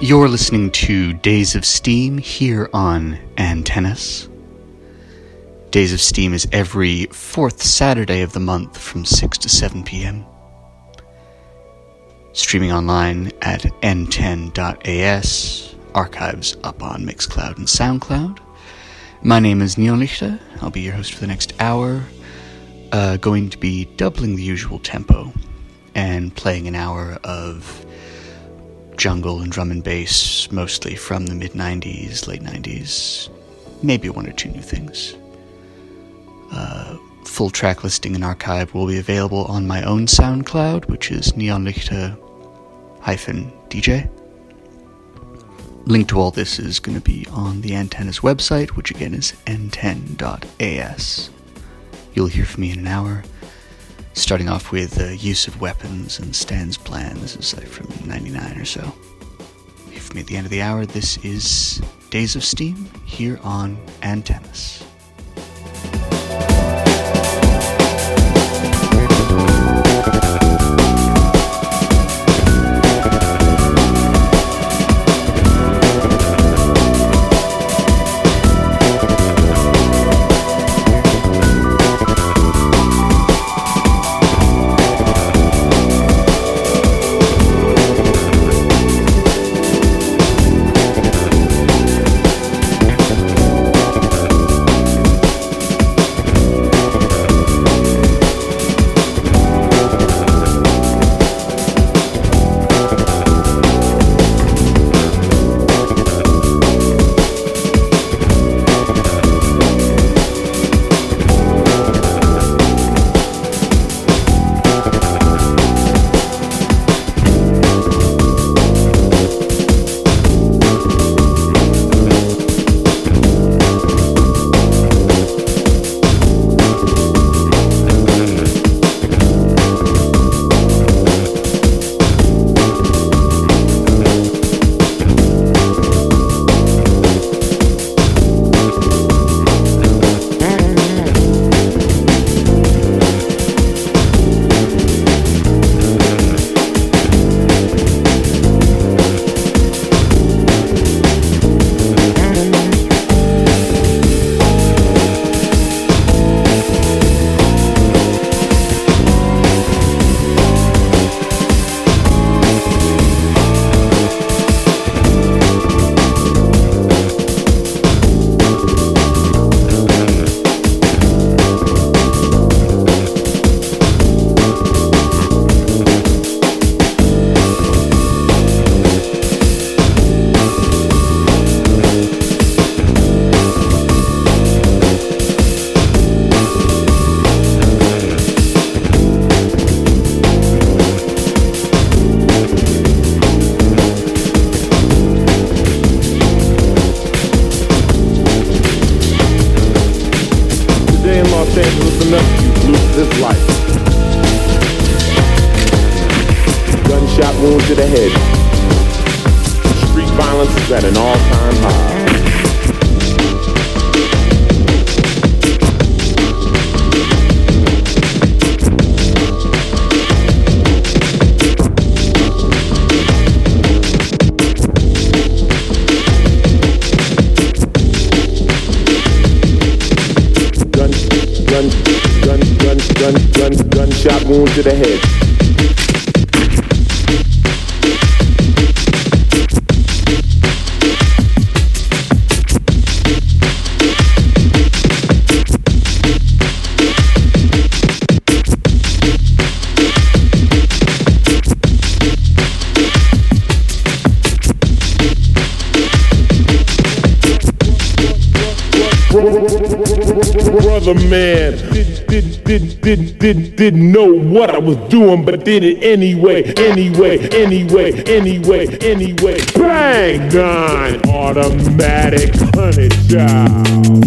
You're listening to Days of Steam here on Antennas. Days of Steam is every fourth Saturday of the month from 6 to 7 p.m. Streaming online at n10.as, archives up on Mixcloud and SoundCloud. My name is Neil Lichter. I'll be your host for the next hour. Uh, going to be doubling the usual tempo and playing an hour of jungle and drum and bass, mostly from the mid 90s, late 90s, maybe one or two new things. Uh, full track listing and archive will be available on my own SoundCloud, which is neonlichter DJ. Link to all this is going to be on the Antennas website, which again is n10.as. You'll hear from me in an hour starting off with uh, use of weapons and Stan's plan. This is like from 99 or so. If me at the end of the hour, this is Days of Steam here on Antennas. Didn't didn't didn't know what I was doing, but did it anyway, anyway, anyway, anyway, anyway. Bang gun, automatic honey child.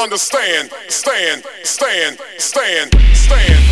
Understand, stand, stand, stand, stand, stand,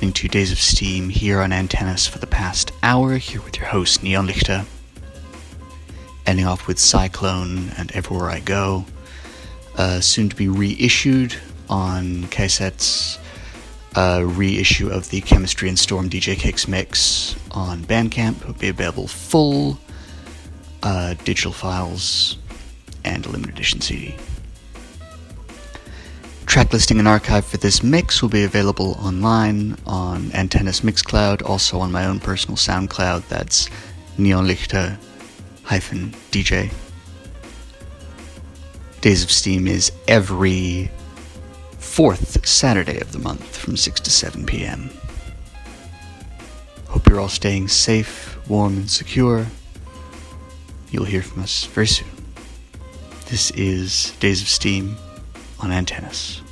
listening to Days of Steam here on Antennas for the past hour, here with your host, Neon Lichter. Ending off with Sci-Clone and Everywhere I Go. Uh, soon to be reissued on cassettes. A reissue of the Kemistry and Storm DJ Kicks mix on Bandcamp will be available full, uh, digital files, and a limited edition CD. Track listing and archive for this mix will be available online on Antennas Mixcloud, also on my own personal SoundCloud. That's Neonlichter hyphen DJ. Days of Steam is every fourth Saturday of the month from 6 to 7 p.m. Hope you're all staying safe, warm, and secure. You'll hear from us very soon. This is Days of Steam on Antennas.